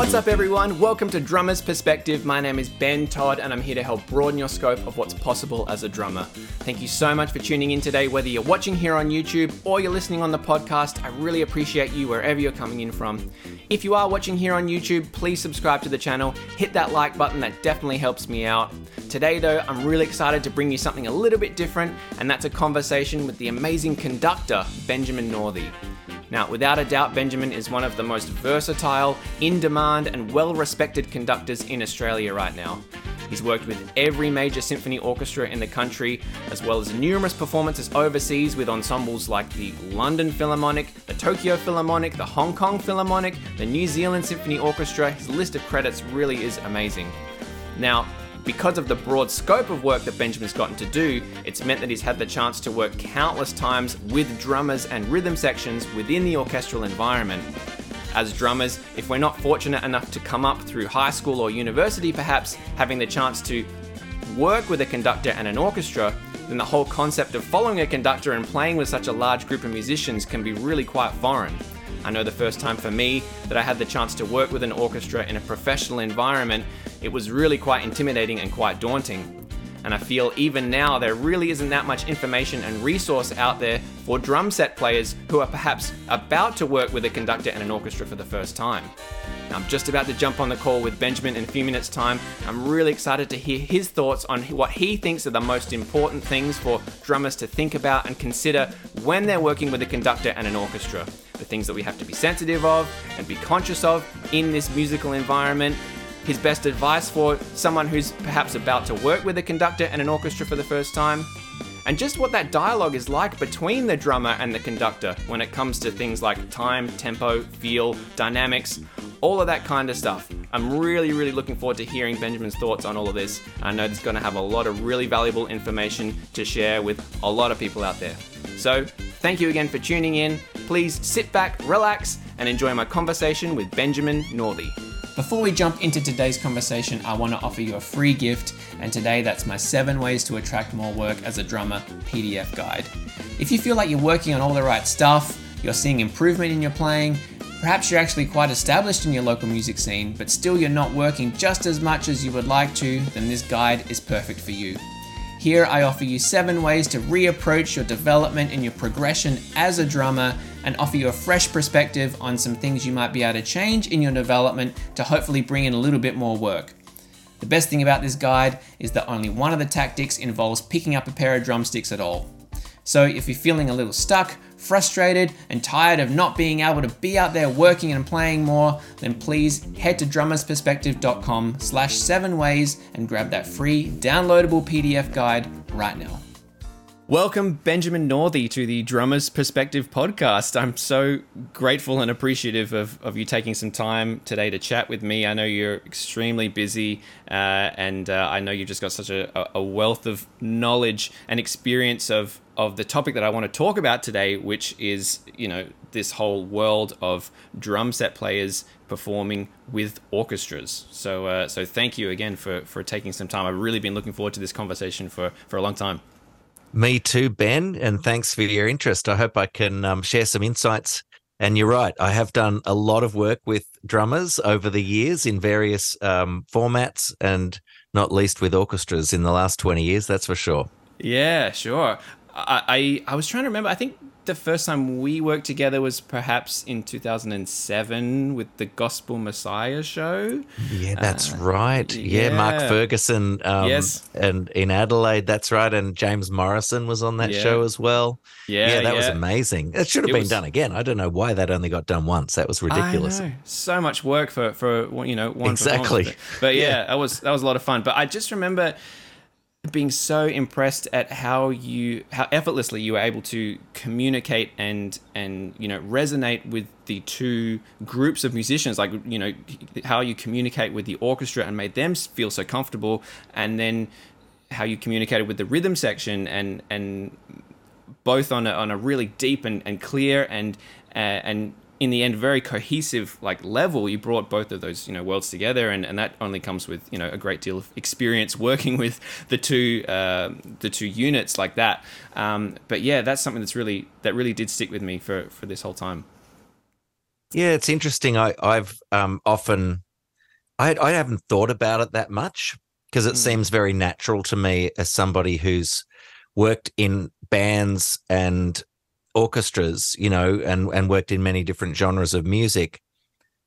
What's up, everyone? Welcome to Drummer's Perspective. My name is Ben Todd, and I'm here to help broaden your scope of what's possible as a drummer. Thank you so much for tuning in today, whether you're watching here on YouTube or you're listening on the podcast. I really appreciate you wherever you're coming in from. If you are watching here on YouTube, please subscribe to the channel, hit that like button, that definitely helps me out. Today, though, I'm really excited to bring you something a little bit different, and that's a conversation with the amazing conductor, Benjamin Northey. Now, without a doubt, Benjamin is one of the most versatile, in demand, and well respected conductors in Australia right now. He's worked with every major symphony orchestra in the country, as well as numerous performances overseas with ensembles like the London Philharmonic, the Tokyo Philharmonic, the Hong Kong Philharmonic, the New Zealand Symphony Orchestra. His list of credits really is amazing. Now, because of the broad scope of work that Benjamin's gotten to do, it's meant that he's had the chance to work countless times with drummers and rhythm sections within the orchestral environment. As drummers, if we're not fortunate enough to come up through high school or university, perhaps having the chance to work with a conductor and an orchestra, then the whole concept of following a conductor and playing with such a large group of musicians can be really quite foreign. I know the first time for me that I had the chance to work with an orchestra in a professional environment, it was really quite intimidating and quite daunting. And I feel even now there really isn't that much information and resource out there for drum set players who are perhaps about to work with a conductor and an orchestra for the first time. I'm just about to jump on the call with Benjamin in a few minutes' time. I'm really excited to hear his thoughts on what he thinks are the most important things for drummers to think about and consider when they're working with a conductor and an orchestra. The things that we have to be sensitive of and be conscious of in this musical environment, his best advice for someone who's perhaps about to work with a conductor and an orchestra for the first time, and just what that dialogue is like between the drummer and the conductor when it comes to things like time, tempo, feel, dynamics, all of that kind of stuff. I'm really, really looking forward to hearing Benjamin's thoughts on all of this. I know it's going to have a lot of really valuable information to share with a lot of people out there. So, thank you again for tuning in. Please sit back, relax, and enjoy my conversation with Benjamin Northey. Before we jump into today's conversation, I want to offer you a free gift, and today that's my 7 Ways to Attract More Work as a Drummer PDF guide. If you feel like you're working on all the right stuff, you're seeing improvement in your playing, perhaps you're actually quite established in your local music scene, but still you're not working just as much as you would like to, then this guide is perfect for you. Here, I offer you seven ways to reapproach your development and your progression as a drummer and offer you a fresh perspective on some things you might be able to change in your development to hopefully bring in a little bit more work. The best thing about this guide is that only one of the tactics involves picking up a pair of drumsticks at all. So if you're feeling a little stuck, frustrated, and tired of not being able to be out there working and playing more, then please head to drummersperspective.com slash seven ways and grab that free downloadable PDF guide right now. Welcome, Benjamin Northey, to the Drummer's Perspective podcast. I'm so grateful and appreciative of, of you taking some time today to chat with me. I know you're extremely busy, uh, and uh, I know you've just got such a, a wealth of knowledge and experience of, of the topic that I want to talk about today, which is, you know, this whole world of drum set players performing with orchestras. So, uh, so thank you again for, for taking some time. I've really been looking forward to this conversation for, for a long time. Me too, Ben, and thanks for your interest. I hope I can um, share some insights. And you're right, I have done a lot of work with drummers over the years in various um, formats, and not least with orchestras in the last 20 years, that's for sure. Yeah, sure. I, I, I was trying to remember. I think the first time we worked together was perhaps in 2007 with the Gospel Messiah show. Yeah, that's uh, right. Yeah. yeah. Mark Ferguson. Um, yes. And in Adelaide, that's right. And James Morrison was on that yeah. show as well. Yeah, yeah, that yeah. was amazing. It should have it been was, done again. I don't know why that only got done once. That was ridiculous. So much work for for you know one exactly. But yeah, that was that was a lot of fun. But I just remember being so impressed at how you how effortlessly you were able to communicate and and you know resonate with the two groups of musicians like you know how you communicate with the orchestra and made them feel so comfortable and then how you communicated with the rhythm section and and both on a, on a really deep and, and clear and uh, and in the end very cohesive like level. You brought both of those you know worlds together and, and that only comes with you know a great deal of experience working with the two uh, the two units like that. Um, but yeah that's something that's really that really did stick with me for for this whole time. Yeah it's interesting. I, i've um, often I, I haven't thought about it that much because it mm. seems very natural to me as somebody who's worked in bands and orchestras, you know, and and worked in many different genres of music.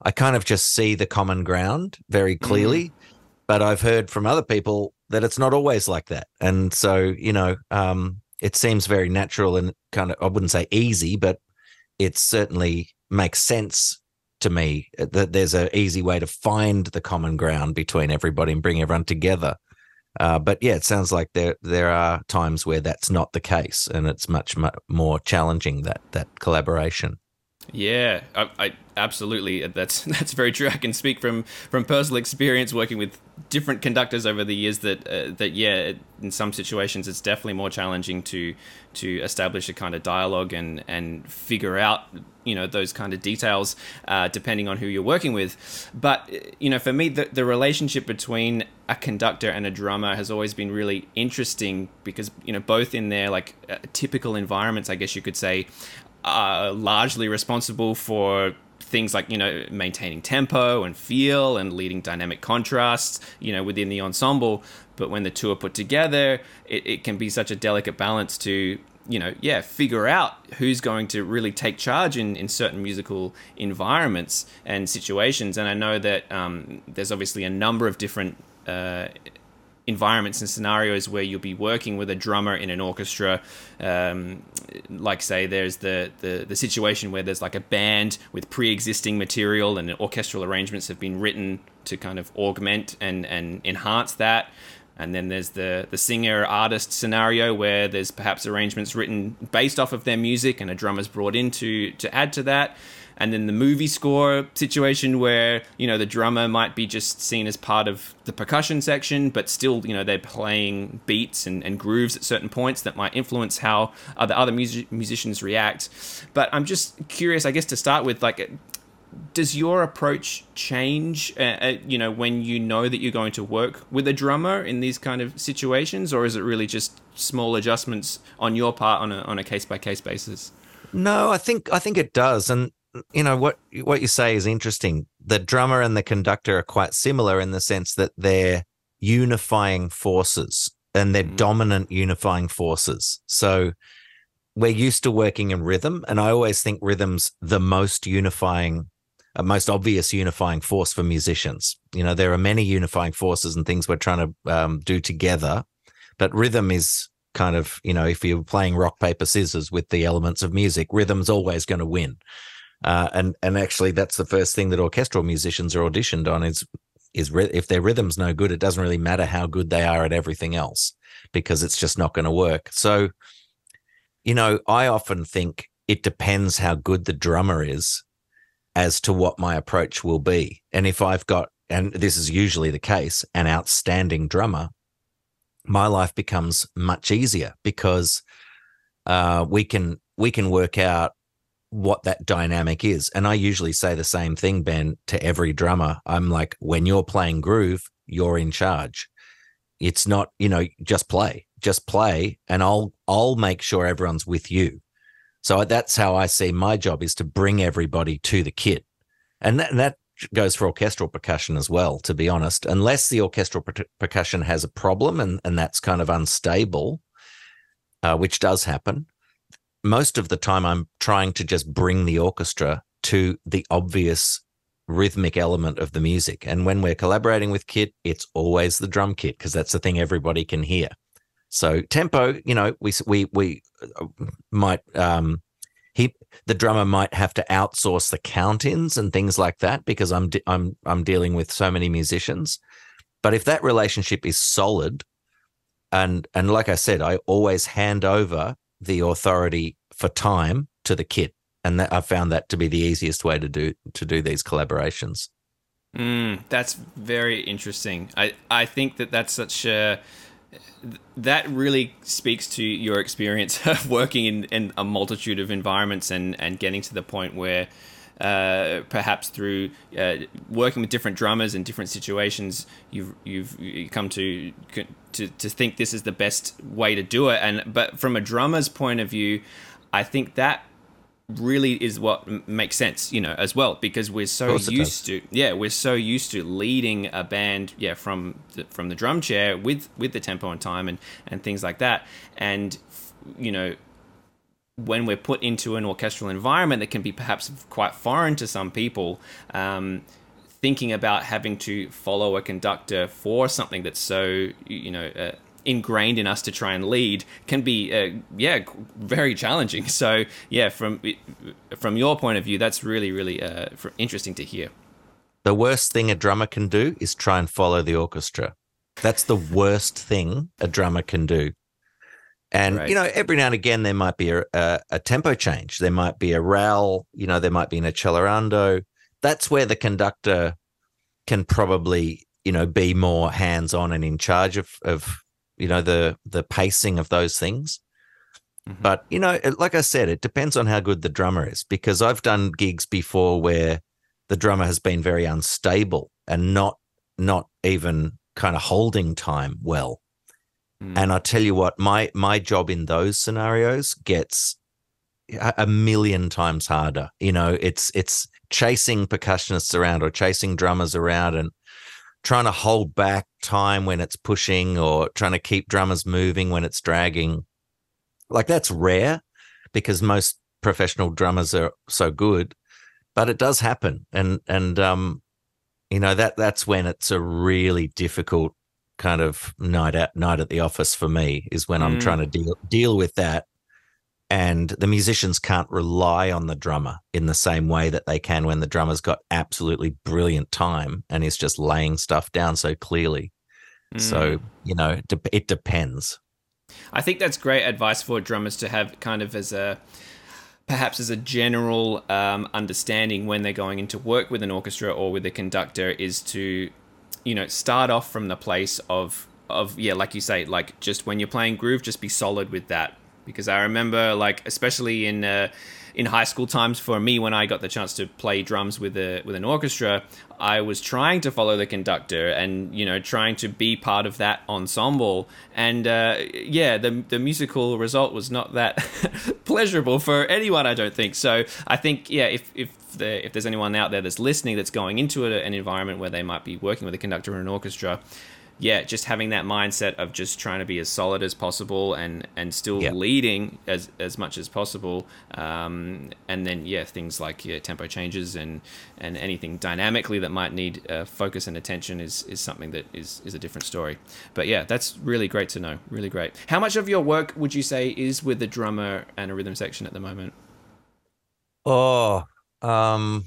I kind of just see the common ground very clearly, mm. but I've heard from other people that it's not always like that, and so you know, um, it seems very natural and kind of I wouldn't say easy, but it certainly makes sense to me that there's an easy way to find the common ground between everybody and bring everyone together. Uh, but yeah, it sounds like there there are times where that's not the case, and it's much, much more challenging that that collaboration. Yeah, I, I, absolutely. That's that's very true. I can speak from from personal experience working with different conductors over the years. That uh, that yeah, in some situations it's definitely more challenging to to establish a kind of dialogue and and figure out you know those kind of details uh, depending on who you're working with. But you know, for me, the the relationship between a conductor and a drummer has always been really interesting because you know both in their like uh, typical environments, I guess you could say, are largely responsible for things like you know maintaining tempo and feel and leading dynamic contrasts you know within the ensemble. But when the two are put together it, it can be such a delicate balance to you know yeah figure out who's going to really take charge in, in certain musical environments and situations. And i know that um, there's obviously a number of different uh, environments and scenarios where you'll be working with a drummer in an orchestra. Um, like say, there's the, the the situation where there's like a band with pre-existing material and orchestral arrangements have been written to kind of augment and and enhance that. And then there's the the singer artist scenario where there's perhaps arrangements written based off of their music and a drummer's brought in to to add to that and then the movie score situation where you know the drummer might be just seen as part of the percussion section but still you know they're playing beats and, and grooves at certain points that might influence how other other music- musicians react. But i'm just curious i guess to start with like does your approach change uh, uh, you know when you know that you're going to work with a drummer in these kind of situations? Or is it really just small adjustments on your part on a on a case by case basis? No i think i think it does. And you know what what you say is interesting. The drummer and the conductor are quite similar in the sense that they're unifying forces and they're mm. dominant unifying forces. So we're used to working in rhythm, and I always think rhythm's the most unifying, uh, most obvious unifying force for musicians. You know, there are many unifying forces and things we're trying to um, do together, but rhythm is kind of you know if you're playing rock paper scissors with the elements of music, rhythm's always going to win. Uh, and and actually, that's the first thing that orchestral musicians are auditioned on is is if their rhythm's no good, it doesn't really matter how good they are at everything else because it's just not going to work. So, you know, I often think it depends how good the drummer is as to what my approach will be. And if I've got, and this is usually the case, an outstanding drummer, my life becomes much easier because uh, we can we can work out what that dynamic is. And I usually say the same thing, Ben, to every drummer. I'm like, when you're playing groove, you're in charge. It's not, you know, just play, just play, and I'll I'll make sure everyone's with you. So that's how I see my job is to bring everybody to the kit, and that, that goes for orchestral percussion as well. To be honest, unless the orchestral per- percussion has a problem and and that's kind of unstable, uh, which does happen, most of the time I'm trying to just bring the orchestra to the obvious rhythmic element of the music. And when we're collaborating with kit, it's always the drum kit because that's the thing everybody can hear. So tempo, you know, we we we uh, might um he the drummer might have to outsource the count-ins and things like that because I'm de- I'm I'm dealing with so many musicians. But if that relationship is solid and and like I said, I always hand over the authority for time to the kit, and that I found that to be the easiest way to do to do these collaborations. Mm, that's very interesting. I I think that that's such a that really speaks to your experience of working in, in a multitude of environments and, and getting to the point where uh, perhaps through uh, working with different drummers in different situations, you've you've come to, to to think this is the best way to do it. And but from a drummer's point of view, I think that really is what m- makes sense, you know, as well, because we're so used to, yeah, we're so used to leading a band, yeah, from the, from the drum chair with with the tempo and time and and things like that, and you know, when we're put into an orchestral environment that can be perhaps quite foreign to some people. Um, thinking about having to follow a conductor for something that's so you know uh, ingrained in us to try and lead can be uh, yeah very challenging. So yeah from from your point of view that's really really uh, interesting to hear. The worst thing a drummer can do is try and follow the orchestra. That's the worst thing a drummer can do and right. you know every now and again there might be a, a, a, tempo change. There might be a rall you know there might be an accelerando. That's where the conductor can probably you know be more hands on and in charge of of you know the the pacing of those things. Mm-hmm. but you know like i said it depends on how good the drummer is. Because i've done gigs before where the drummer has been very unstable and not not even kind of holding time well mm. and i tell you what my my job in those scenarios gets a million times harder you know it's it's chasing percussionists around or chasing drummers around and trying to hold back time when it's pushing or trying to keep drummers moving when it's dragging. Like that's rare because most professional drummers are so good, but it does happen. And, and, um, you know, that, that's when it's a really difficult kind of night at night at the office for me is when mm. I'm trying to deal, deal with that and the musicians can't rely on the drummer in the same way that they can when the drummer's got absolutely brilliant time and is just laying stuff down so clearly. Mm. So, you know, it depends. I think that's great advice for drummers to have kind of as a perhaps as a general um, understanding when they're going into work with an orchestra or with a conductor is to you know start off from the place of of yeah like you say like just when you're playing groove just be solid with that because I remember like especially in uh, in high school times for me when I got the chance to play drums with a with an orchestra, I was trying to follow the conductor and you know trying to be part of that ensemble. And uh, yeah, the the musical result was not that pleasurable for anyone. I don't think so. I think yeah, if if the, if there's anyone out there that's listening that's going into a, an environment where they might be working with a conductor in an orchestra, yeah, just having that mindset of just trying to be as solid as possible and and still yep. leading as as much as possible. Um, and then yeah, things like yeah, tempo changes and and anything dynamically that might need uh, focus and attention is is something that is is a different story. But yeah, that's really great to know. Really great. How much of your work would you say is with the drummer and a rhythm section at the moment? Oh, um,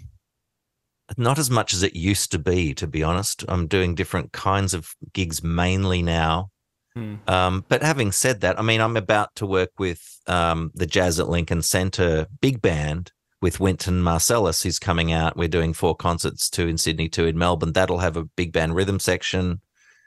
not as much as it used to be, to be honest. I'm doing different kinds of gigs mainly now. Hmm. Um, but having said that, I mean, I'm about to work with um, the Jazz at Lincoln Center big band with Wynton Marsalis, who's coming out. We're doing four concerts, two in Sydney, two in Melbourne. That'll have a big band rhythm section.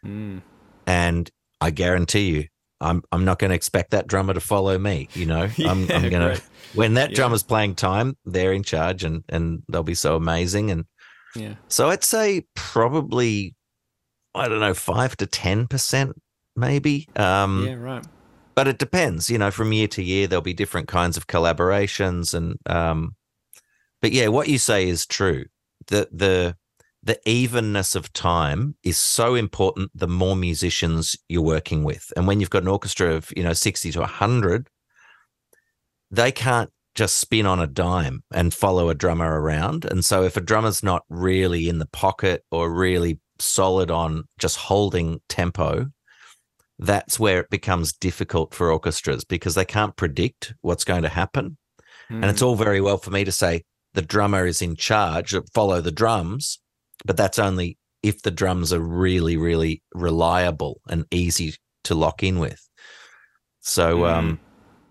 Hmm. And I guarantee you, I'm I'm not going to expect that drummer to follow me. You know, yeah, I'm, I'm going to when that yeah. drummer's playing time, they're in charge, and and they'll be so amazing. And yeah, so I'd say probably I don't know five to ten percent, maybe. Um, yeah, right. But it depends. You know, from year to year, there'll be different kinds of collaborations, and um, but yeah, what you say is true. The the the evenness of time is so important the more musicians you're working with and when you've got an orchestra of you know 60 to 100 they can't just spin on a dime and follow a drummer around and so if a drummer's not really in the pocket or really solid on just holding tempo that's where it becomes difficult for orchestras because they can't predict what's going to happen mm. and it's hmm. all very well for me to say the drummer is in charge follow the drums but that's only if the drums are really, really reliable and easy to lock in with. So, mm. um,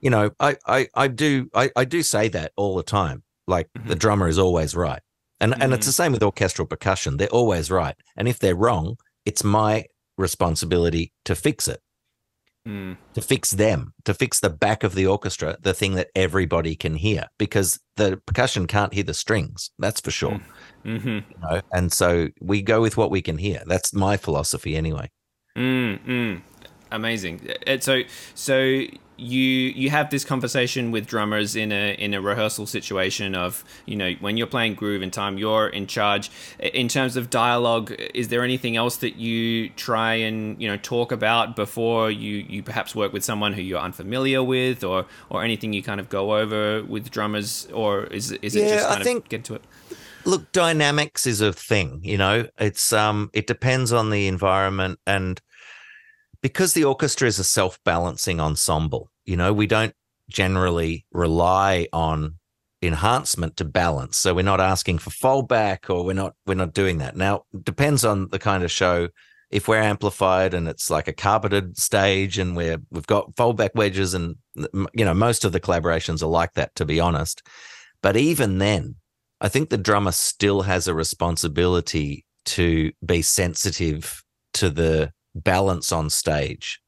you know, I, I, I do, I, I do say that all the time. Like mm-hmm. the drummer is always right. And, mm. and it's the mm-hmm. same with orchestral percussion. They're always right. And if they're wrong, it's my responsibility to fix it mm. to fix them, to fix the back of the orchestra, the thing that everybody can hear, because the percussion can't hear the strings. That's for sure. Mm. Mm-hmm. You know? And so we go with what we can hear. That's my philosophy anyway. Mm, Amazing. And so so you you have this conversation with drummers in a in a rehearsal situation of you know when you're playing groove and time you're in charge. In terms of dialogue is there anything else that you try and you know talk about before you you perhaps work with someone who you're unfamiliar with or or anything you kind of go over with drummers? Or is is it Yeah, just I kind of think- get to it? Look dynamics is a thing you know? It's um it depends on the environment and because the orchestra is a self-balancing ensemble you know we don't generally rely on enhancement to balance. So we're not asking for foldback or we're not we're not doing that. Now depends on the kind of show. If we're amplified and it's like a carpeted stage and we're we've got foldback wedges and you know most of the collaborations are like that to be honest. But even then I think the drummer still has a responsibility to be sensitive to the balance on stage.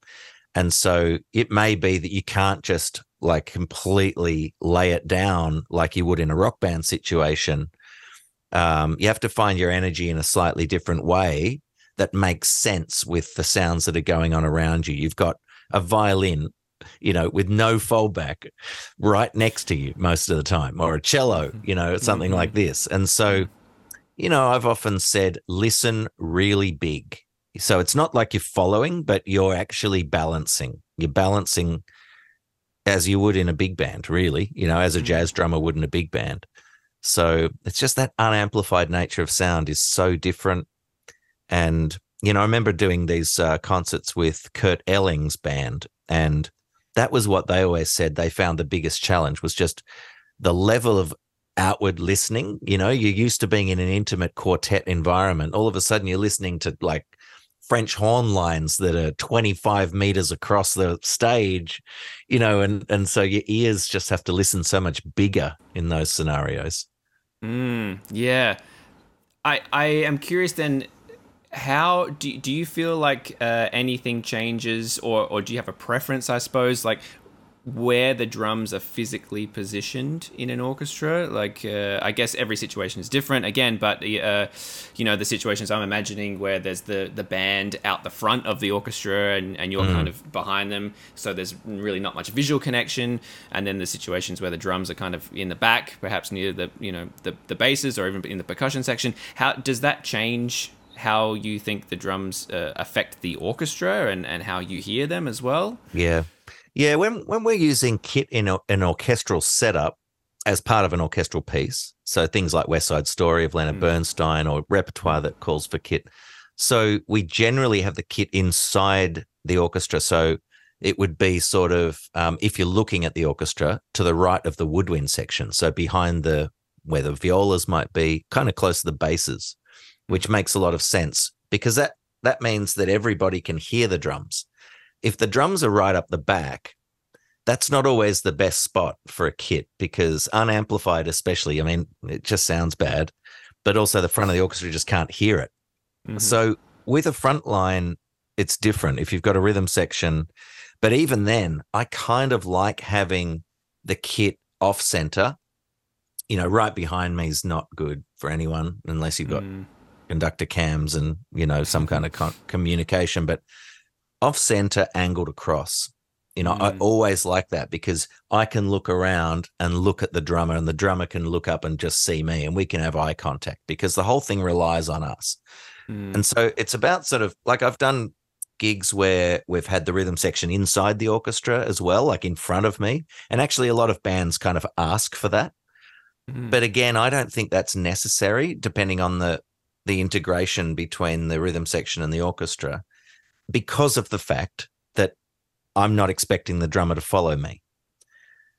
And so it may be that you can't just like completely lay it down like you would in a rock band situation. Um, you have to find your energy in a slightly different way that makes sense with the sounds that are going on around you. You've got a violin, you know, with no foldback right next to you most of the time, or a cello, you know, something like this. And so, you know, I've often said, listen really big. So it's not like you're following, but you're actually balancing. You're balancing as you would in a big band, really, you know, as a Mhm. jazz drummer would in a big band. So it's just that unamplified nature of sound is so different. And, you know, I remember doing these uh, concerts with Kurt Elling's band, and that was what they always said they found the biggest challenge was just the level of outward listening. You know, you're used to being in an intimate quartet environment. All of a sudden, you're listening to like French horn lines that are 25 meters across the stage, you know, and, and so your ears just have to listen so much bigger in those scenarios. Mm, yeah. I I am curious then how do do you feel like uh, anything changes or or do you have a preference I suppose like where the drums are physically positioned in an orchestra. Like uh, I guess every situation is different again but uh, you know the situations I'm imagining where there's the the band out the front of the orchestra and, and you're kind of behind them so there's really not much visual connection. And then the situations where the drums are kind of in the back perhaps near the you know the the basses or even in the percussion section. How does that change how you think the drums uh, affect the orchestra and, and how you hear them as well? Yeah. Yeah. When, when we're using kit in a, an orchestral setup as part of an orchestral piece, so things like West Side Story of Leonard Mm. Bernstein or repertoire that calls for kit. So we generally have the kit inside the orchestra. So it would be sort of, um, if you're looking at the orchestra, to the right of the woodwind section. So behind the, where the violas might be, kind of close to the basses, which makes a lot of sense because that, that means that everybody can hear the drums if the drums are right up the back, that's not always the best spot for a kit because unamplified, especially, I mean, it just sounds bad, but also the front of the orchestra just can't hear it. Mhm. So with a front line, it's different if you've got a rhythm section. But even then, I kind of like having the kit off center. You know, right behind me is not good for anyone unless you've got Mm. conductor cams and you know some kind of con- communication but off center angled across you know i Mm. always like that because i can look around and look at the drummer and the drummer can look up and just see me and we can have eye contact because the whole thing relies on us Mm. and so it's about sort of like i've done gigs where we've had the rhythm section inside the orchestra as well like in front of me and actually a lot of bands kind of ask for that Mm. but again, I don't think that's necessary, depending on the the integration between the rhythm section and the orchestra, because of the fact that I'm not expecting the drummer to follow me.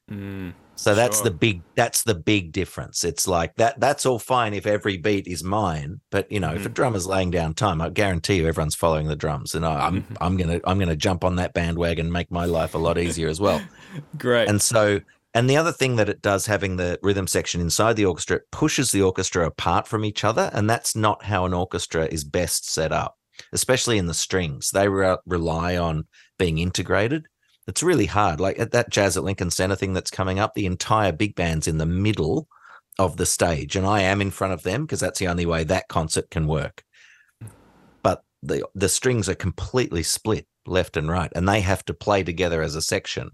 Mm. So that's Sure. the big that's the big difference. It's like that that's all fine if every beat is mine, but you know, if a Mhm. drummer's laying down time, I guarantee you everyone's following the drums, and I, I'm Mhm. I'm gonna I'm gonna jump on that bandwagon, and make my life a lot easier as well. great And so, and the other thing that it does, having the rhythm section inside the orchestra, it pushes the orchestra apart from each other. And that's not how an orchestra is best set up, especially in the strings. They re- rely on being integrated. It's really hard. Like at that Jazz at Lincoln Center thing that's coming up, the entire big band's in the middle of the stage. And I am in front of them because that's the only way that concert can work. But the the strings are completely split left and right, and they have to play together as a section.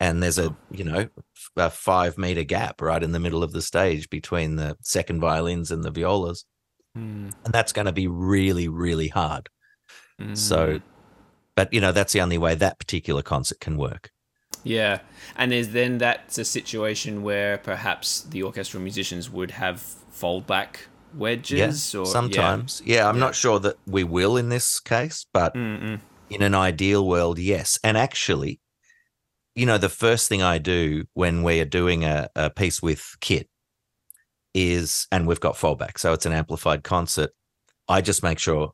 And there's a you know a five meter gap right in the middle of the stage between the second violins and the violas, Mm. and that's going to be really really hard. Mm. So, but you know that's the only way that particular concert can work. Yeah, and is then that's a situation where perhaps the orchestral musicians would have foldback wedges, or sometimes. Yeah, I'm Yeah. not sure that we will in this case, but Mm-mm. in an ideal world, yes. And actually, you know, the first thing I do when we are doing a, a piece with kit is, and we've got foldback, so it's an amplified concert. I just make sure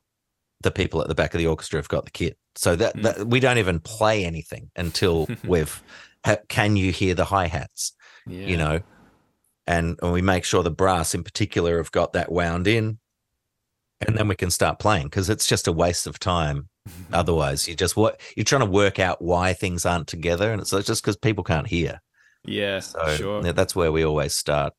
the people at the back of the orchestra have got the kit, so that, Mm. that we don't even play anything until we've. Ha, can you hear the hi hats? Yeah. you know and, and we make sure the brass in particular have got that wound in and then we can start playing because it's just a waste of time otherwise you just what you're trying to work out why things aren't together and it's just because people can't hear yeah, so sure. that's where we always start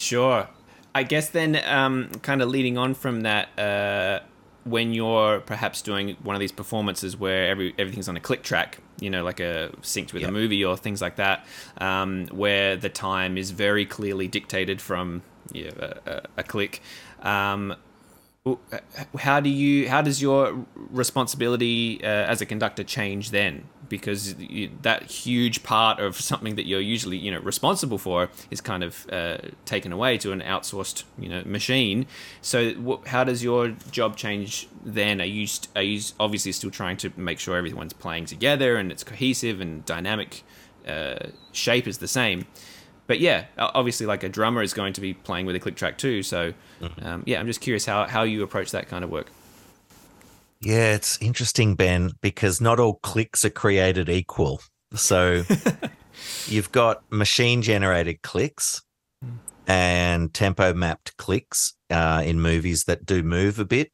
Sure. I guess then, um, kind of leading on from that, uh, when you're perhaps doing one of these performances where every everything's on a click track, you know, like a synced with Yep. a movie or things like that, um, where the time is very clearly dictated from a, a click. Um, how do you how does your responsibility uh, as a conductor change then? Because you, that huge part of something that you're usually you know responsible for is kind of uh, taken away to an outsourced you know machine. So wh- how does your job change then? Are you st- are you obviously still trying to make sure everyone's playing together and it's cohesive and dynamic uh, shape is the same but yeah, obviously, like a drummer is going to be playing with a click track too. So, um, yeah, I'm just curious how, how you approach that kind of work. yeah it's interesting ben because not all clicks are created equal so you've got machine generated clicks and tempo mapped clicks uh, in movies that do move a bit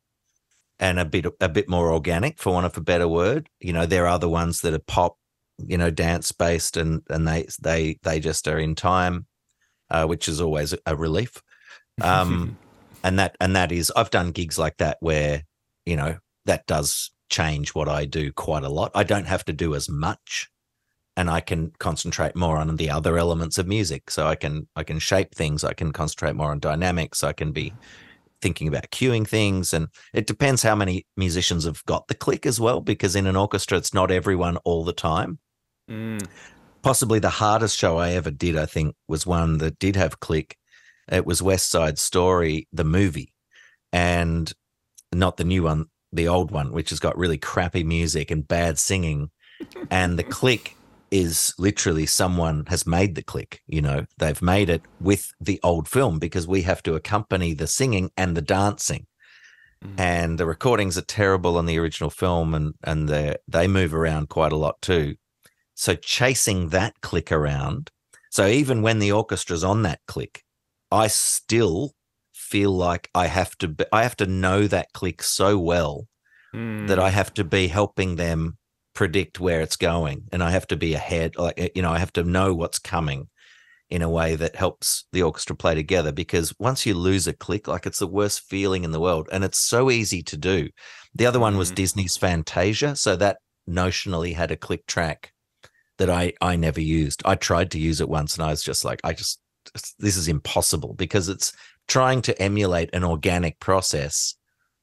and a bit a bit more organic for want of a better word you know there are other ones that are pop you know dance based and and they they they just are in time uh, which is always a relief. Um and that and that is i've done gigs like that where you know that does change what i do quite a lot. I don't have to do as much and i can concentrate more on the other elements of music. So i can i can shape things i can concentrate more on dynamics i can be thinking about cueing things. And it depends how many musicians have got the click as well because in an orchestra it's not everyone all the time Mm, possibly the hardest show I ever did, I think, was one that did have click. It was West Side Story, the movie, and not the new one, the old one, which has got really crappy music and bad singing. And the click is literally someone has made the click, you know, they've made it with the old film because we have to accompany the singing and the dancing. Mm. And the recordings are terrible on the original film and and they they move around quite a lot too. So chasing that click around. So even when the orchestra's on that click, I still feel like I have to be, I have to know that click so well mm, that I have to be helping them predict where it's going and I have to be ahead like you know I have to know what's coming in a way that helps the orchestra play together because once you lose a click like it's the worst feeling in the world and it's so easy to do. The other one was Mhm. Disney's Fantasia so that notionally had a click track that I I never used. I tried to use it once and I was just like I just this is impossible because it's trying to emulate an organic process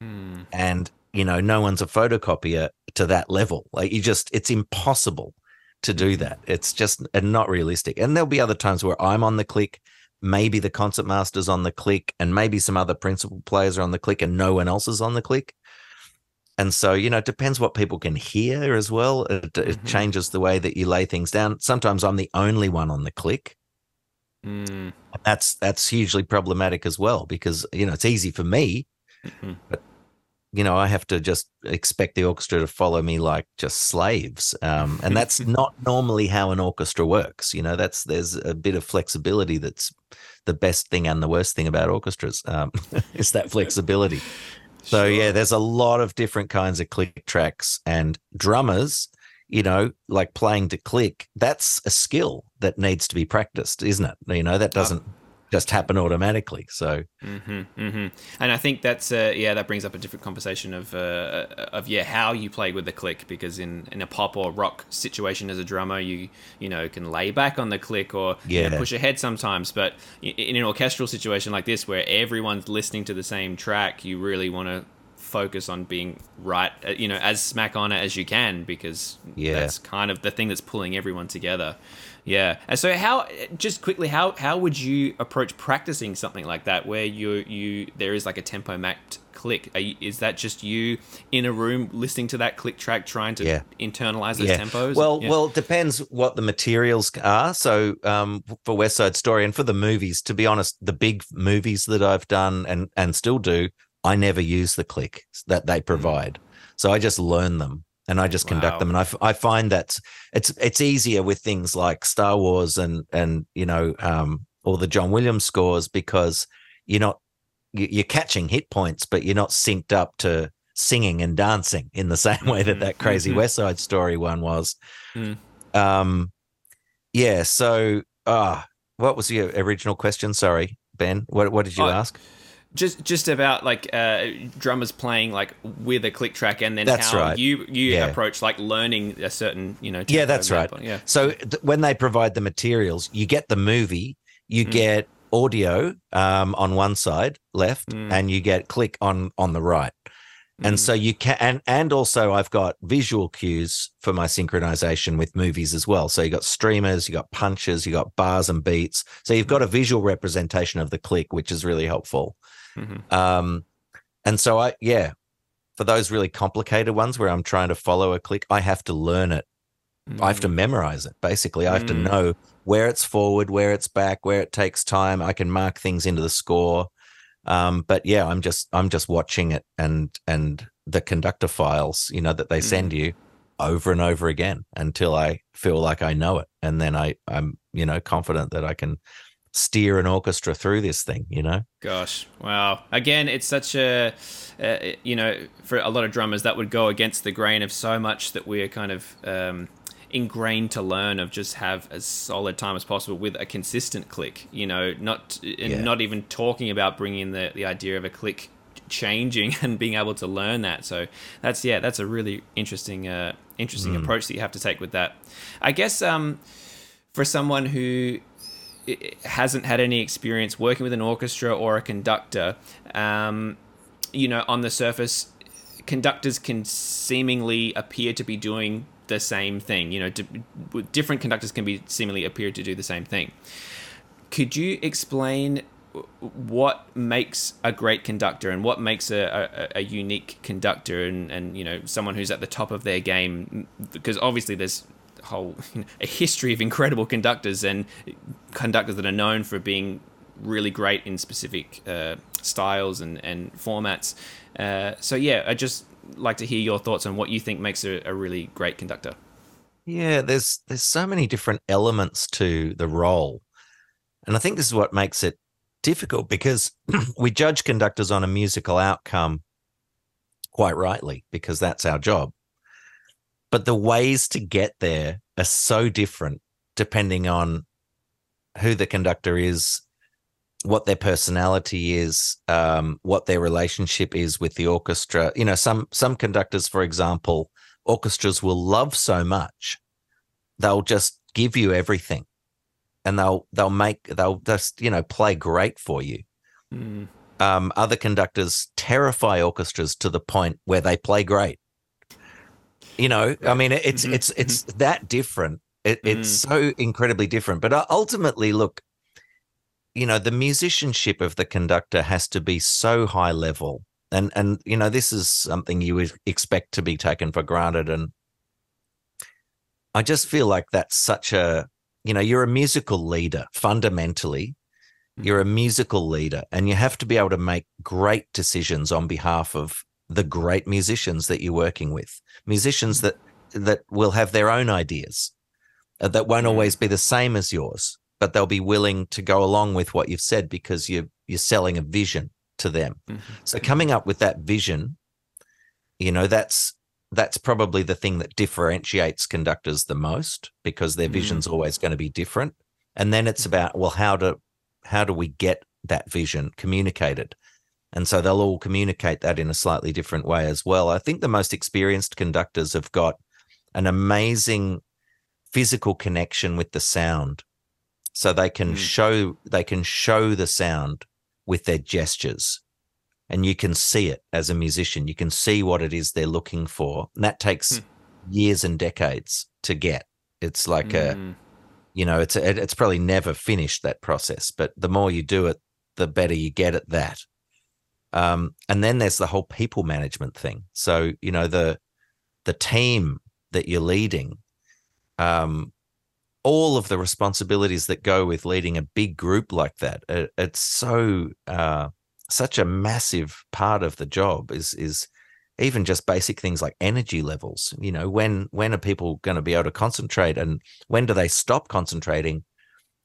mm, and you know no one's a photocopier to that level. Like you just it's impossible to do that. It's just not realistic. And there'll be other times where i'm on the click maybe the concert master's on the click and maybe some other principal players are on the click and no one else is on the click and so you know it depends what people can hear as well it, it Mhm. changes the way that you lay things down sometimes i'm the only one on the click mm, that's that's hugely problematic as well because you know it's easy for me mhm. you know, I have to just expect the orchestra to follow me like just slaves. Um, and that's not normally how an orchestra works. You know, that's there's a bit of flexibility that's the best thing and the worst thing about orchestras um, is that flexibility. So yeah, there's a lot of different kinds of click tracks and drummers. You know, like playing to click, that's a skill that needs to be practiced, isn't it? You know, that uh, doesn't just happen automatically. So, mm-hmm, mm-hmm. and I think that's uh, yeah, that brings up a different conversation of uh, of yeah how you play with the click because in, in a pop or rock situation as a drummer, you you know can lay back on the click or yeah. you know, push ahead sometimes, but in an orchestral situation like this where everyone's listening to the same track, you really want to focus on being right, uh, you know, as smack on it as you can because yeah. that's kind of the thing that's pulling everyone together. Yeah. And so how just quickly how how would you approach practicing something like that where you you there is like a tempo mapped click? You, is that just you in a room listening to that click track trying to yeah. internalize those yeah. tempos? Well, yeah. well, it depends what the materials are. So um, for West Side Story and for the movies, to be honest, the big movies that I've done and and still do, I never use the click that they mm. provide. So I just learn them and I just conduct wow. them. And I, I find that it's it's easier with things like Star Wars and and you know um, all the John Williams scores because you're not you're catching hit points, but you're not synced up to singing and dancing in the same way that mm-hmm. that crazy mm-hmm. West Side Story one was. Mm. Um, yeah. So, ah, uh, what was your original question? Sorry, Ben. What what did you ask? Just just about like uh, drummers playing like with a click track and then that's how right. you you yeah. approach like learning a certain you know yeah that's right yeah so th- when they provide the materials you get the movie you mm. get audio um, on one side left mm. and you get click on on the right and mm. so you can and and also i've got visual cues for my synchronization with movies as well so you got streamers you got punches you got bars and beats so you've got a visual representation of the click which is really helpful Mm-hmm. Um, and so I, yeah, for those really complicated ones where I'm trying to follow a click, I have to learn it. Mm-hmm. I have to mm. memorize it. Basically, I have mm-hmm. to know where it's forward, where it's back, where it takes time. I can mark things into the score. Um, but yeah, I'm just I'm just watching it and and the conductor files, you know, that they send mm. you over and over again until I feel like I know it, and then I I'm you know confident that I can steer an orchestra through this thing, you know? Gosh, wow. Again, it's such a, uh, you know, for a lot of drummers, that would go against the grain of so much that we're kind of um, ingrained to learn of just have as solid time as possible with a consistent click, you know, not, and yeah. not even talking about bringing the, the idea of a click changing and being able to learn that. So that's, yeah, that's a really interesting, uh, interesting mm. approach that you have to take with that. I guess, um, for someone who hasn't had any experience working with an orchestra or a conductor, um, you know, on the surface, conductors can seemingly appear to be doing the same thing. You know, different conductors can be seemingly appear to do the same thing. Could you explain what makes a great conductor and what makes a, a, a, unique conductor and, and you know someone who's at the top of their game because obviously there's whole a history of incredible conductors and conductors that are known for being really great in specific uh, styles and, and formats. Uh, so yeah, I just like to hear your thoughts on what you think makes a, a really great conductor. Yeah, there's there's so many different elements to the role, and I think this is what makes it difficult because we judge conductors on a musical outcome quite rightly because that's our job but the ways to get there are so different depending on who the conductor is, what their personality is, um, what their relationship is with the orchestra. You know, some some conductors, for example, orchestras will love so much, they'll just give you everything, and they'll they'll make they'll just you know play great for you. Mm. Um, other conductors terrify orchestras to the point where they play great you know, I mean, it's mm-hmm. it's it's mm-hmm. that different. It, it's mm. so incredibly different. But uh, ultimately, look, you know, the musicianship of the conductor has to be so high level, and and you know, this is something you would expect to be taken for granted. And I just feel like that's such a, you know, you're a musical leader fundamentally. You're a mm-hmm. musical leader, and you have to be able to make great decisions on behalf of the great musicians that you're working with, musicians that that will have their own ideas uh, that won't always be the same as yours, but they'll be willing to go along with what you've said because you're you're selling a vision to them. Mm-hmm. So coming up with that vision, you know, that's that's probably the thing that differentiates conductors the most because their vision's mm-hmm. always going to be different. And then it's about well, how to how do we get that vision communicated? And so they'll all communicate that in a slightly different way as well. I think the most experienced conductors have got an amazing physical connection with the sound. So they can mm. show they can show the sound with their gestures. And you can see it as a musician. You can see what it is they're looking for. And that takes mm. years and decades to get. It's like mm. a hmm. you know, it's a, it's probably never finished that process, but the more you do it, the better you get at that. Um, and then there's the whole people management thing. So you know the the team that you're leading, um, all of the responsibilities that go with leading a big group like that. It, it's so uh, such a massive part of the job. Is is even just basic things like energy levels. You know, when when are people going to be able to concentrate, and when do they stop concentrating?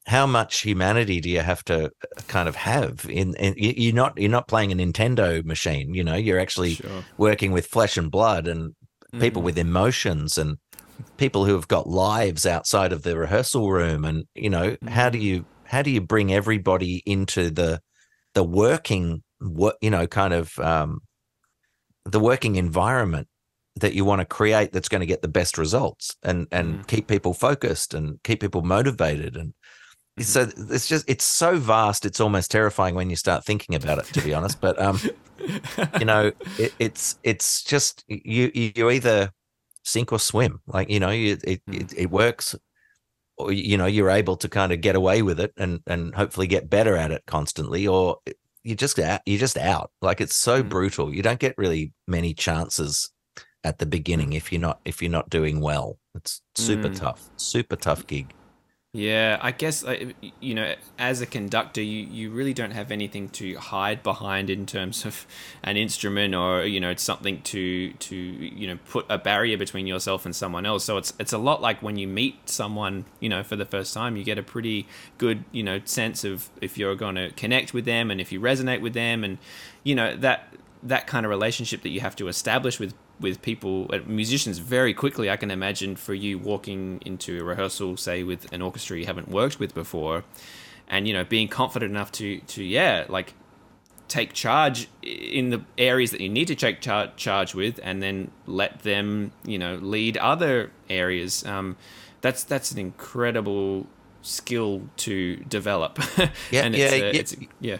How much humanity do you have to uh, kind of have in, in you're not you're not playing a Nintendo machine you know you're actually sure. working with flesh and blood and people mm. with emotions and people who have got lives outside of the rehearsal room and you know mm. how do mm. you how do you bring everybody into the the working what you know kind of um the working environment that you want to create that's going to get the best results and and mm. keep people focused and keep people motivated and so it's just it's so vast it's almost terrifying when you start thinking about it to be honest but um you know it, it's it's just you you either sink or swim like you know you, it, hmm. it it works or you know you're able to kind of get away with it and and hopefully get better at it constantly or you're just out you're just out like it's so mm. brutal you don't get really many chances at the beginning if you're not if you're not doing well it's super mm. tough super tough gig yeah, I guess uh, you know, as a conductor, you, you really don't have anything to hide behind in terms of an instrument or you know something to to you know put a barrier between yourself and someone else. So it's it's a lot like when you meet someone you know for the first time, you get a pretty good you know sense of if you're going to connect with them and if you resonate with them, and you know that that kind of relationship that you have to establish with with people, uh, musicians, very quickly. I can imagine for you walking into a rehearsal, say with an orchestra you haven't worked with before, and you know being confident enough to to yeah like take charge in the areas that you need to take char- charge with, and then let them you know lead other areas. Um, that's that's an incredible skill to develop. yeah, and it's, yeah, uh, yeah.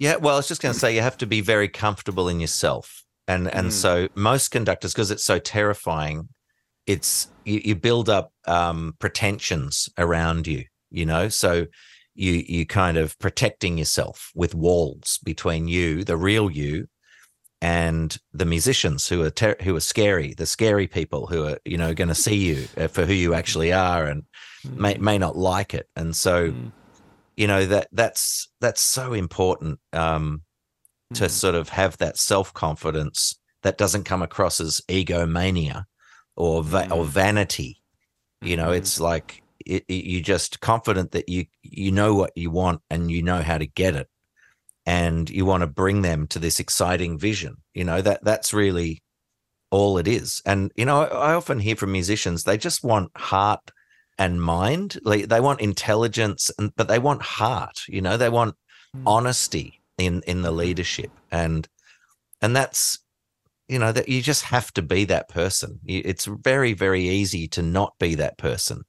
Yeah, well, I was just going to say you have to be very comfortable in yourself and and mm. so most conductors because it's so terrifying it's you, you build up um, pretensions around you you know so you you kind of protecting yourself with walls between you the real you and the musicians who are ter- who are scary the scary people who are you know going to see you uh, for who you actually are and mm. may may not like it and so mm. you know that that's that's so important um to mm. sort of have that self confidence that doesn't come across as egomania or va- mm. or vanity. You know, mm-hmm. it's like it, it, you're just confident that you you know what you want and you know how to get it, and you want to bring them to this exciting vision. You know that that's really all it is. And you know, I, I often hear from musicians they just want heart and mind. Like they want intelligence, and but they want heart. You know, they want mm. honesty in in the leadership. And and that's you know that you just have to be that person. It's very very easy to not be that person.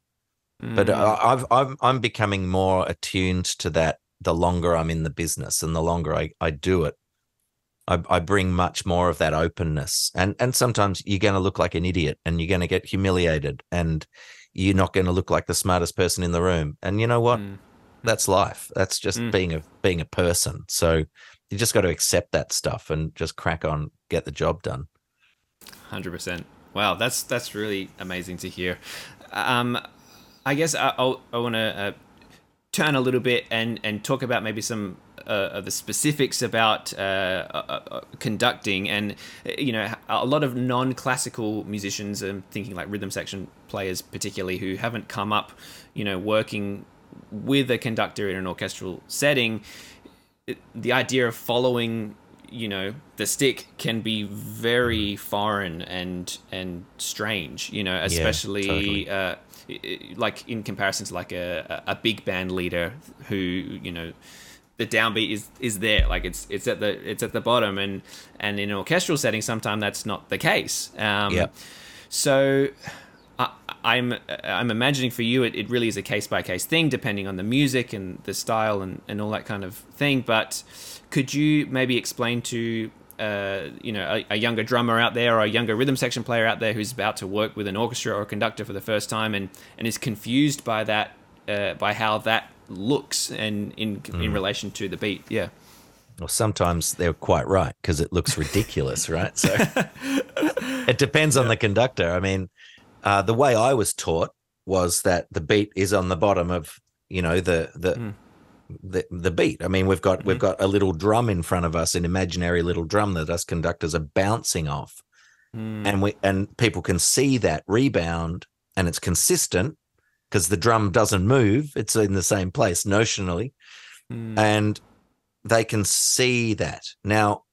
Mm. but I've, I've i'm becoming more attuned to that the longer i'm in the business and the longer i, I do it. I, I bring much more of that openness. And and sometimes you're going to look like an idiot and you're going to get humiliated and you're not going to look like the smartest person in the room. And you know what? Mm that's life. That's just mm. being a being a person. So you just got to accept that stuff and just crack on, get the job done. Hundred percent. Wow, that's that's really amazing to hear. Um, I guess I, I'll, I want to uh, turn a little bit and and talk about maybe some uh, of the specifics about uh, uh, uh conducting and you know a lot of non-classical musicians i'm thinking like rhythm section players particularly who haven't come up you know working with a conductor in an orchestral setting, the idea of following you know the stick can be very foreign and and strange you know especially totally. uh, like in comparison to like a, a big band leader who you know the downbeat is is there like it's it's at the it's at the bottom and and in an orchestral setting sometimes that's not the case um Yep. so I'm I'm imagining for you it, it really is a case by case thing depending on the music and the style and, and all that kind of thing. But could you maybe explain to uh, you know a, a younger drummer out there or a younger rhythm section player out there who's about to work with an orchestra or a conductor for the first time and, and is confused by that uh, by how that looks and in in relation to the beat? Yeah. Well, sometimes they're quite right because it looks ridiculous, right? So it depends on the conductor. I mean, uh, the way I was taught was that the beat is on the bottom of you know the the Mm. the, the beat. I mean, we've got we've got a little drum in front of us, an imaginary little drum that us conductors are bouncing off, Mm. and we and people can see that rebound, and it's consistent because the drum doesn't move; it's in the same place notionally Mm. and they can see that. Now,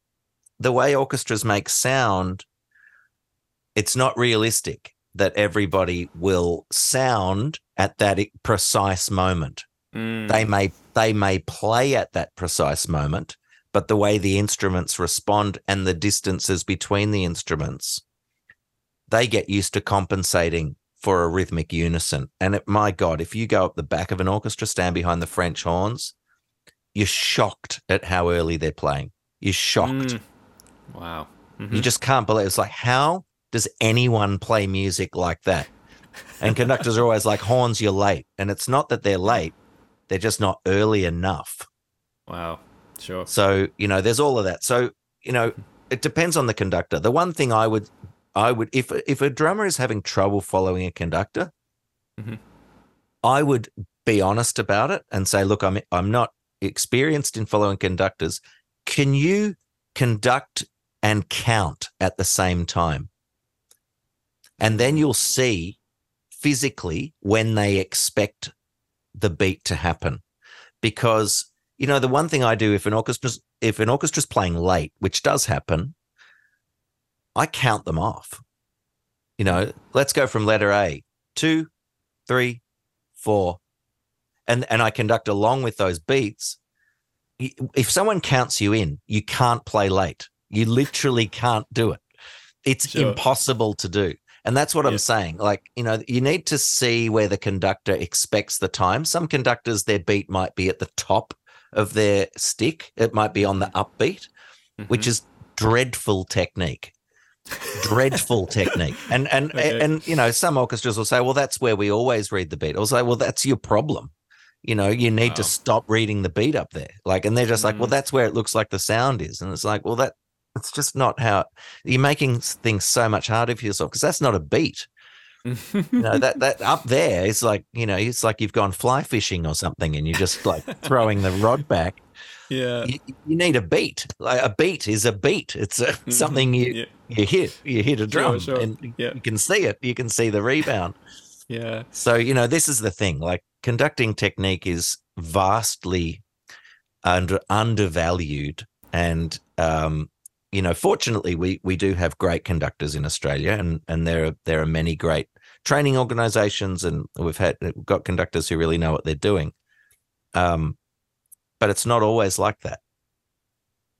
the way orchestras make sound, it's not realistic that everybody will sound at that precise moment. Mm. They may they may play at that precise moment, but the way the instruments respond and the distances between the instruments, they get used to compensating for a rhythmic unison. And it, my God, if you go up the back of an orchestra, stand behind the French horns, you're shocked at how early they're playing. You're shocked. Mm. Wow. Mhm. You just can't believe it's like, how does anyone play music like that? And conductors are always like, horns, you're late. And it's not that they're late, they're just not early enough. Wow. Sure. So, you know, there's all of that. So, you know, it depends on the conductor. The one thing I would, I would, if if a drummer is having trouble following a conductor, Mhm. I would be honest about it and say, look, I'm I'm not experienced in following conductors. Can you conduct and count at the same time? And then you'll see physically when they expect the beat to happen. Because, you know, the one thing I do if an orchestra's if an orchestra's playing late, which does happen, I count them off. You know, let's go from letter A, two, three, four, and and I conduct along with those beats. If someone counts you in, you can't play late. You literally can't do it. It's Sure. impossible to do. And that's what Yeah. I'm saying. Like, you know, you need to see where the conductor expects the time. Some conductors, their beat might be at the top of their stick, it might be on the upbeat, which Mhm. is dreadful technique. dreadful technique. And and Okay. and you know, some orchestras will say, "Well, that's where we always read the beat." I'll say, "Well, that's your problem." You know, you need to stop reading the beat up there. Like, and they're just like, "Well, Mm. that's where it looks like the sound is," and it's like, "Well, that it's just not how you're making things so much harder for yourself because that's not a beat." You know, that that up there is like, you know, it's like you've gone fly fishing or something, and you're just like throwing the rod back yeah. you, you need a beat. Like a beat is a beat. It's a, something you Yeah. you hit. You hit a drum, sure. and Yeah. you can see it. You can see the rebound. Yeah. So you know this is the thing. Like conducting technique is vastly under undervalued, and um, you know, fortunately, we we do have great conductors in Australia, and and there are there are many great training organisations, and we've had we've got conductors who really know what they're doing. Um, but it's not always like that.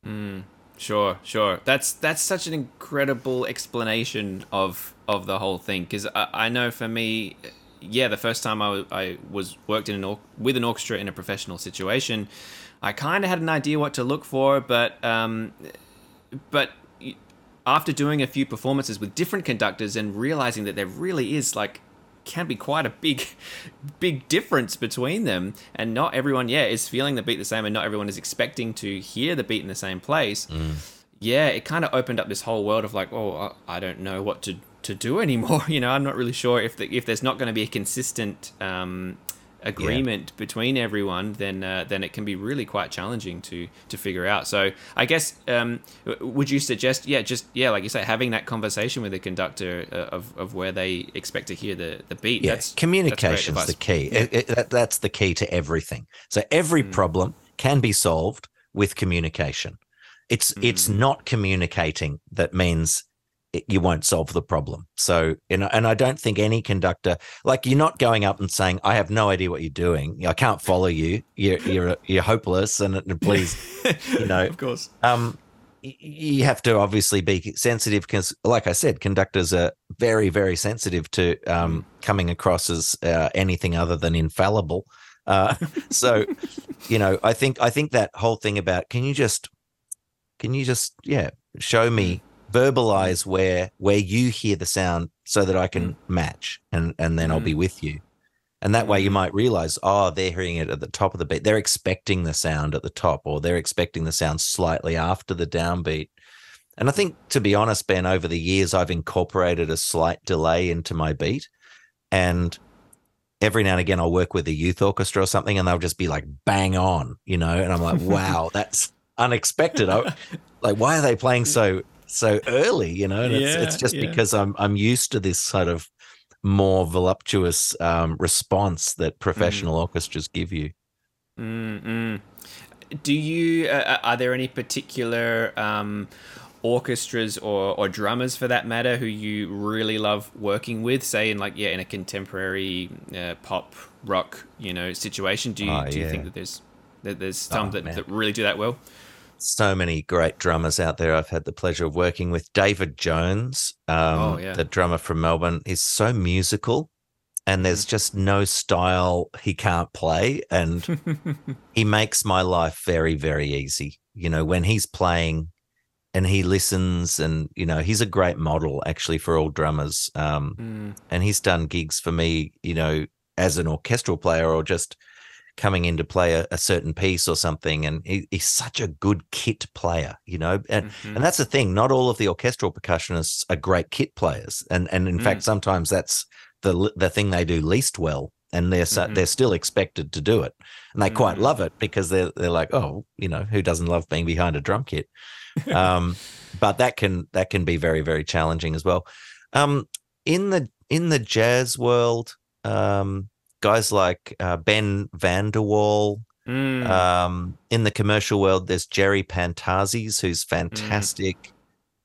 Mm, sure, sure. That's that's such an incredible explanation of of the whole thing because I, I know for me, yeah, the first time I, I was worked in an with an orchestra in a professional situation, I kind of had an idea what to look for, but um, but after doing a few performances with different conductors and realizing that there really is like can be quite a big big difference between them and not everyone yeah is feeling the beat the same and not everyone is expecting to hear the beat in the same place. Yeah it kind of opened up this whole world of like oh i I don't know what to to do anymore you know? I'm not really sure if the, if there's not going to be a consistent um agreement between everyone then uh, then it can be really quite challenging to to figure out so i guess um would you suggest yeah just yeah like you say having that conversation with the conductor uh, of of where they expect to hear the the beat Yeah, that's communication's that's the key. It- it- that, that's the key to everything. So every Mm. problem can be solved with communication. It's mm. it's not communicating that means you won't solve the problem. So, you know, and I don't think any conductor, like you're not going up and saying, "I have no idea what you're doing. I can't follow you. You're you're you're hopeless." And, and please, you know, of course. Um, you have to obviously be sensitive because, like I said, conductors are very, very sensitive to um, mm. coming across as uh, anything other than infallible. Uh, so, you know, I think I think that whole thing about can you just can you just yeah show me verbalize where where you hear the sound so that I can mm. match and and then. I'll be mm. with you. And that way you might realize, oh, they're hearing it at the top of the beat. They're expecting the sound at the top, or they're expecting the sound slightly after the downbeat. And I think, to be honest, Ben, over the years, I've incorporated a slight delay into my beat. And every now and again, I'll work with a youth orchestra or something, and they'll just be like bang on, you know. And I'm like, wow, that's unexpected. I, like, why are they playing so so early? You know, and yeah, it's, it's just yeah. because I'm I'm used to this sort of more voluptuous um, response that professional mm. orchestras give you. Mm-mm. Do you? Uh, uh, are there any particular um, orchestras or, or drummers, for that matter, who you really love working with? Say in like yeah, in a contemporary uh, pop rock you know situation. Do you oh, do you think that there's that there's some oh, that, that really do that well? So many great drummers out there. I've had the pleasure of working with David Jones, um, oh, yeah. the drummer from Melbourne. He's so musical, and there's mm. just no style he can't play, and he makes my life very, very easy. You know, when he's playing and he listens, and you know, he's a great model actually for all drummers. Um, mm. And he's done gigs for me, you know, as an orchestral player or just coming in to play a, a certain piece or something. And he, he's such a good kit player, you know. And mm-hmm. and that's the thing. Not all of the orchestral percussionists are great kit players, and and in mm. fact, sometimes that's the the thing they do least well. And they're mm-hmm. they're still expected to do it, and they mm-hmm. quite love it because they're they're like, oh, you know, who doesn't love being behind a drum kit? um, but that can that can be very very challenging as well. Um, in the in the jazz world, um, guys like uh, Ben Vanderwal. Mm. Um, in the commercial world, there's Jerry Pantazis, who's mm. fantastic.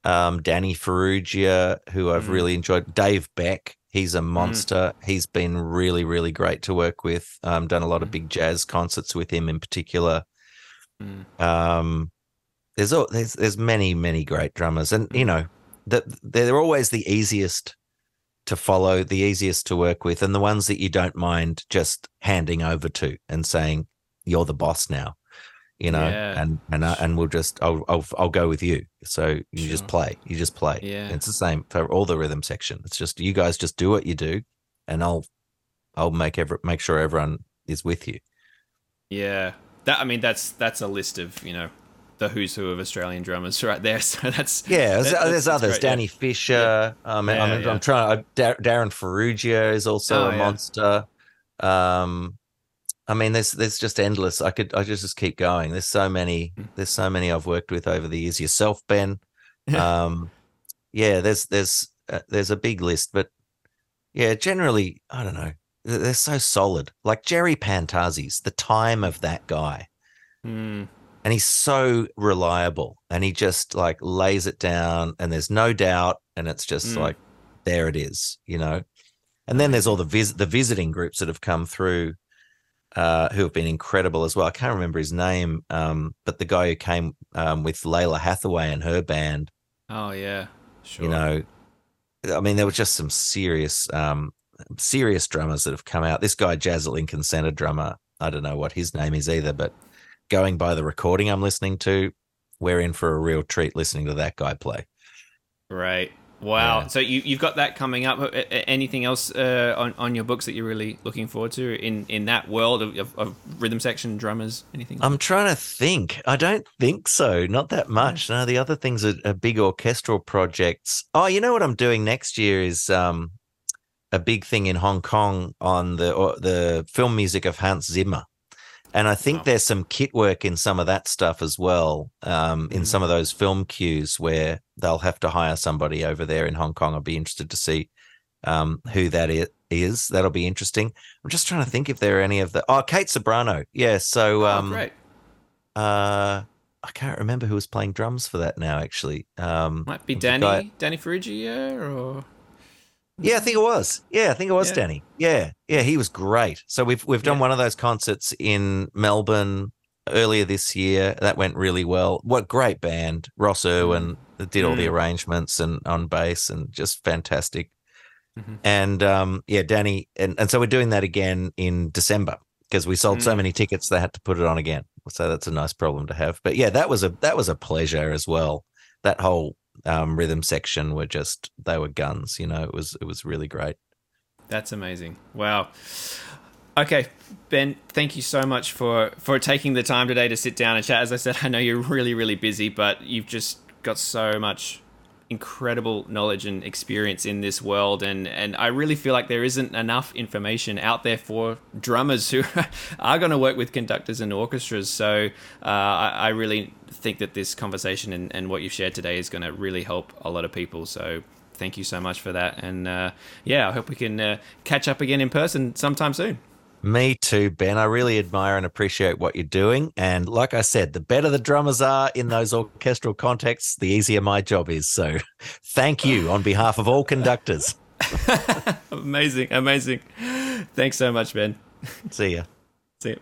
Mm. Um, Danny Farrugia, who I've mm. really enjoyed. Dave Beck, he's a mm. monster. He's been really, really great to work with. Um, done a lot of mm. big jazz concerts with him in particular. Um, there's there's there's many many great drummers, and you know that they're always the easiest to follow, the easiest to work with, and the ones that you don't mind just handing over to and saying, "You're the boss now," you know, yeah. and and uh, and we'll just I'll, I'll I'll go with you. So you sure. just play, you just play. Yeah, it's the same for all the rhythm section. It's just you guys just do what you do, and I'll I'll make every make sure everyone is with you. Yeah, that I mean that's that's a list of you know the who's who of Australian drummers right there. So that's yeah. There's, that, there's others. Great, Danny yeah. Fisher. Yeah. Um, yeah, I'm, I'm, trying. Uh, Darren Farrugia is also oh, a monster. Um, I mean, there's there's just endless. I could I just just keep going. There's so many. Hmm. There's so many I've worked with over the years. Yourself, Ben. Um, yeah. There's there's uh, there's a big list, but yeah, generally I don't know. They're so solid. Like Jerry Pantazis, the time of that guy. Mm and he's so reliable and he just like lays it down and there's no doubt and it's just mm. like there it is you know? And then there's all the vis- the visiting groups that have come through uh, who have been incredible as well. I can't remember his name um, but the guy who came um, with Lalah Hathaway and her band. Oh yeah sure. you know i mean there was just some serious um, serious drummers that have come out. This guy jazz lincoln center drummer i don't know what his name is either but going by the recording I'm listening to, we're in for a real treat listening to that guy play. Right. Wow. Yeah. So you, you've got that coming up. Anything else uh, on, on your books that you're really looking forward to in, in that world of, of, of rhythm section drummers? Anything? I'm trying to think. I don't think so. Not that much. No, the other things are, are big orchestral projects. Oh, you know what I'm doing next year is um, a big thing in Hong Kong on the the film music of Hans Zimmer. And I think wow. there's some kit work in some of that stuff as well, um, in mm. some of those film cues where they'll have to hire somebody over there in Hong Kong. I'd be interested to see um, who that is. That'll be interesting. I'm just trying to think if there are any of the. Oh, Kate Ceberano. Yeah. So, oh, um, oh, great. Uh, I can't remember who was playing drums for that now. Actually, um, might be Danny guy, Danny Farrugia or. Yeah, I think it was. Yeah, I think it was yeah. Danny. Yeah, yeah, he was great. So we've we've done yeah. one of those concerts in Melbourne earlier this year. That went really well. What great band! Ross Irwin mm. did all mm. the arrangements and on bass and just fantastic. Mm-hmm. And um, yeah, Danny, and, and so we're doing that again in December because we sold mm. so many tickets they had to put it on again. So that's a nice problem to have. But yeah, that was a that was a pleasure as well. That whole um, rhythm section were just they were guns. You know, it was it was really great. That's amazing. Wow. Okay, Ben, thank you so much for for taking the time today to sit down and chat. As I said, I know you're really really busy, but you've just got so much incredible knowledge and experience in this world and and I really feel like there isn't enough information out there for drummers who are going to work with conductors and orchestras. So uh, I, I, really think that this conversation and, and what you've shared today is going to really help a lot of people. So thank you so much for that and uh, yeah I hope we can uh, catch up again in person sometime soon me too, Ben. I really admire and appreciate what you're doing. And like I said, the better the drummers are in those orchestral contexts, the easier my job is. So thank you on behalf of all conductors. amazing. Amazing. Thanks so much, Ben. See ya. See ya.